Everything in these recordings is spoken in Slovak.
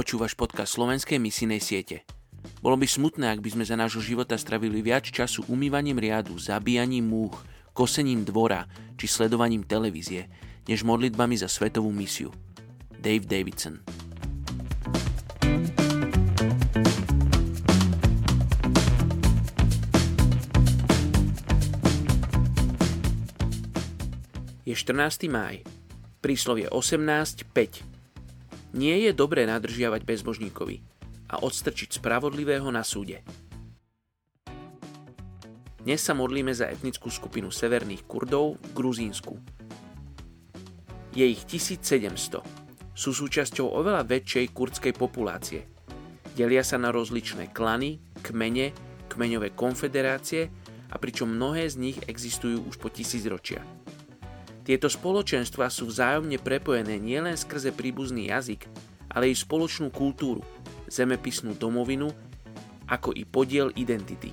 Počúvaš podcast slovenskej misijnej siete. Bolo by smutné, ak by sme za nášho života stravili viac času umývaním riadu, zabíjaním múch, kosením dvora či sledovaním televízie, než modlitbami za svetovú misiu. Dave Davidson Je 14. máj. Príslovie 18.5. Nie je dobré nadržiavať bezbožníkovi a odstrčiť spravodlivého na súde. Dnes sa modlíme za etnickú skupinu severných Kurdov v Gruzínsku. Je ich 1700. Sú súčasťou oveľa väčšej kurdskej populácie. Delia sa na rozličné klany, kmene, kmeňové konfederácie a pričom mnohé z nich existujú už po tisícročia. Tieto spoločenstva sú vzájomne prepojené nielen skrze príbuzný jazyk, ale i spoločnú kultúru, zemepisnú domovinu, ako i podiel identity.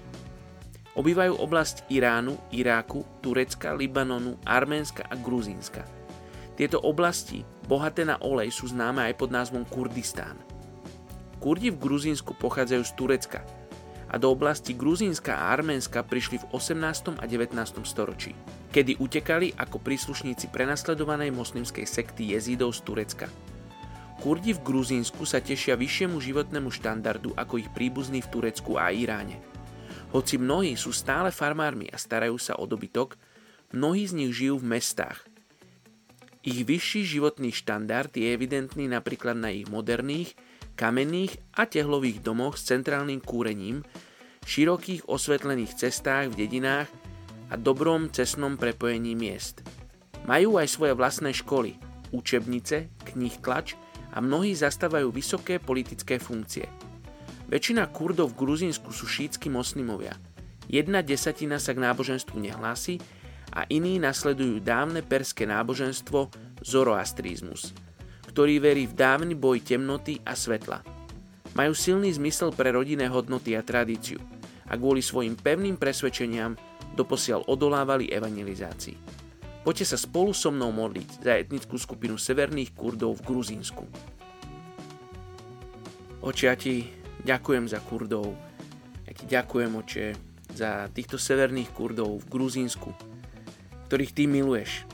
Obývajú oblasť Iránu, Iráku, Turecka, Libanonu, Arménska a Gruzínska. Tieto oblasti, bohaté na olej, sú známe aj pod názvom Kurdistán. Kurdi v Gruzínsku pochádzajú z Turecka a do oblasti Gruzínska a Arménska prišli v 18. a 19. storočí kedy utekali ako príslušníci prenasledovanej moslimskej sekty jezídov z Turecka. Kurdi v Gruzínsku sa tešia vyššiemu životnému štandardu ako ich príbuzní v Turecku a Iráne. Hoci mnohí sú stále farmármi a starajú sa o dobytok, mnohí z nich žijú v mestách. Ich vyšší životný štandard je evidentný napríklad na ich moderných, kamenných a tehlových domoch s centrálnym kúrením, širokých osvetlených cestách v dedinách a dobrom cestnom prepojení miest. Majú aj svoje vlastné školy, učebnice, knih tlač a mnohí zastávajú vysoké politické funkcie. Väčšina Kurdov v Gruzínsku sú šítsky moslimovia. Jedna desatina sa k náboženstvu nehlási a iní nasledujú dávne perské náboženstvo zoroastrizmus, ktorý verí v dávny boj temnoty a svetla. Majú silný zmysel pre rodinné hodnoty a tradíciu a kvôli svojim pevným presvedčeniam doposiaľ odolávali evangelizácii. Poďte sa spolu so mnou modliť za etnickú skupinu severných Kurdov v Gruzínsku. Oče, ja ti ďakujem za Kurdov. Ja ti ďakujem, oče, za týchto severných Kurdov v Gruzínsku, ktorých ty miluješ.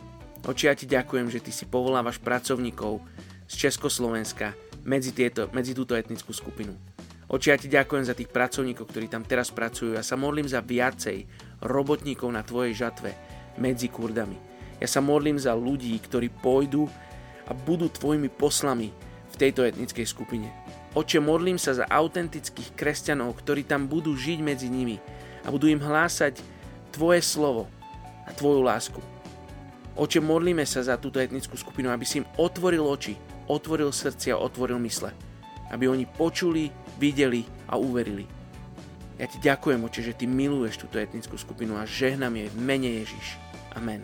Oče, ja ti ďakujem, že ty si povolávaš pracovníkov z Československa medzi, tieto, medzi túto etnickú skupinu. Oči, ja ti ďakujem za tých pracovníkov, ktorí tam teraz pracujú. Ja sa modlím za viacej robotníkov na tvojej žatve medzi Kurdami. Ja sa modlím za ľudí, ktorí pôjdu a budú tvojimi poslami v tejto etnickej skupine. Oče, modlím sa za autentických kresťanov, ktorí tam budú žiť medzi nimi a budú im hlásať tvoje slovo a tvoju lásku. Oče, modlíme sa za túto etnickú skupinu, aby si im otvoril oči, otvoril srdcia, otvoril mysle. Aby oni počuli videli a uverili. Ja ti ďakujem, oče, že ty miluješ túto etnickú skupinu a žehnám jej v mene Ježiš. Amen.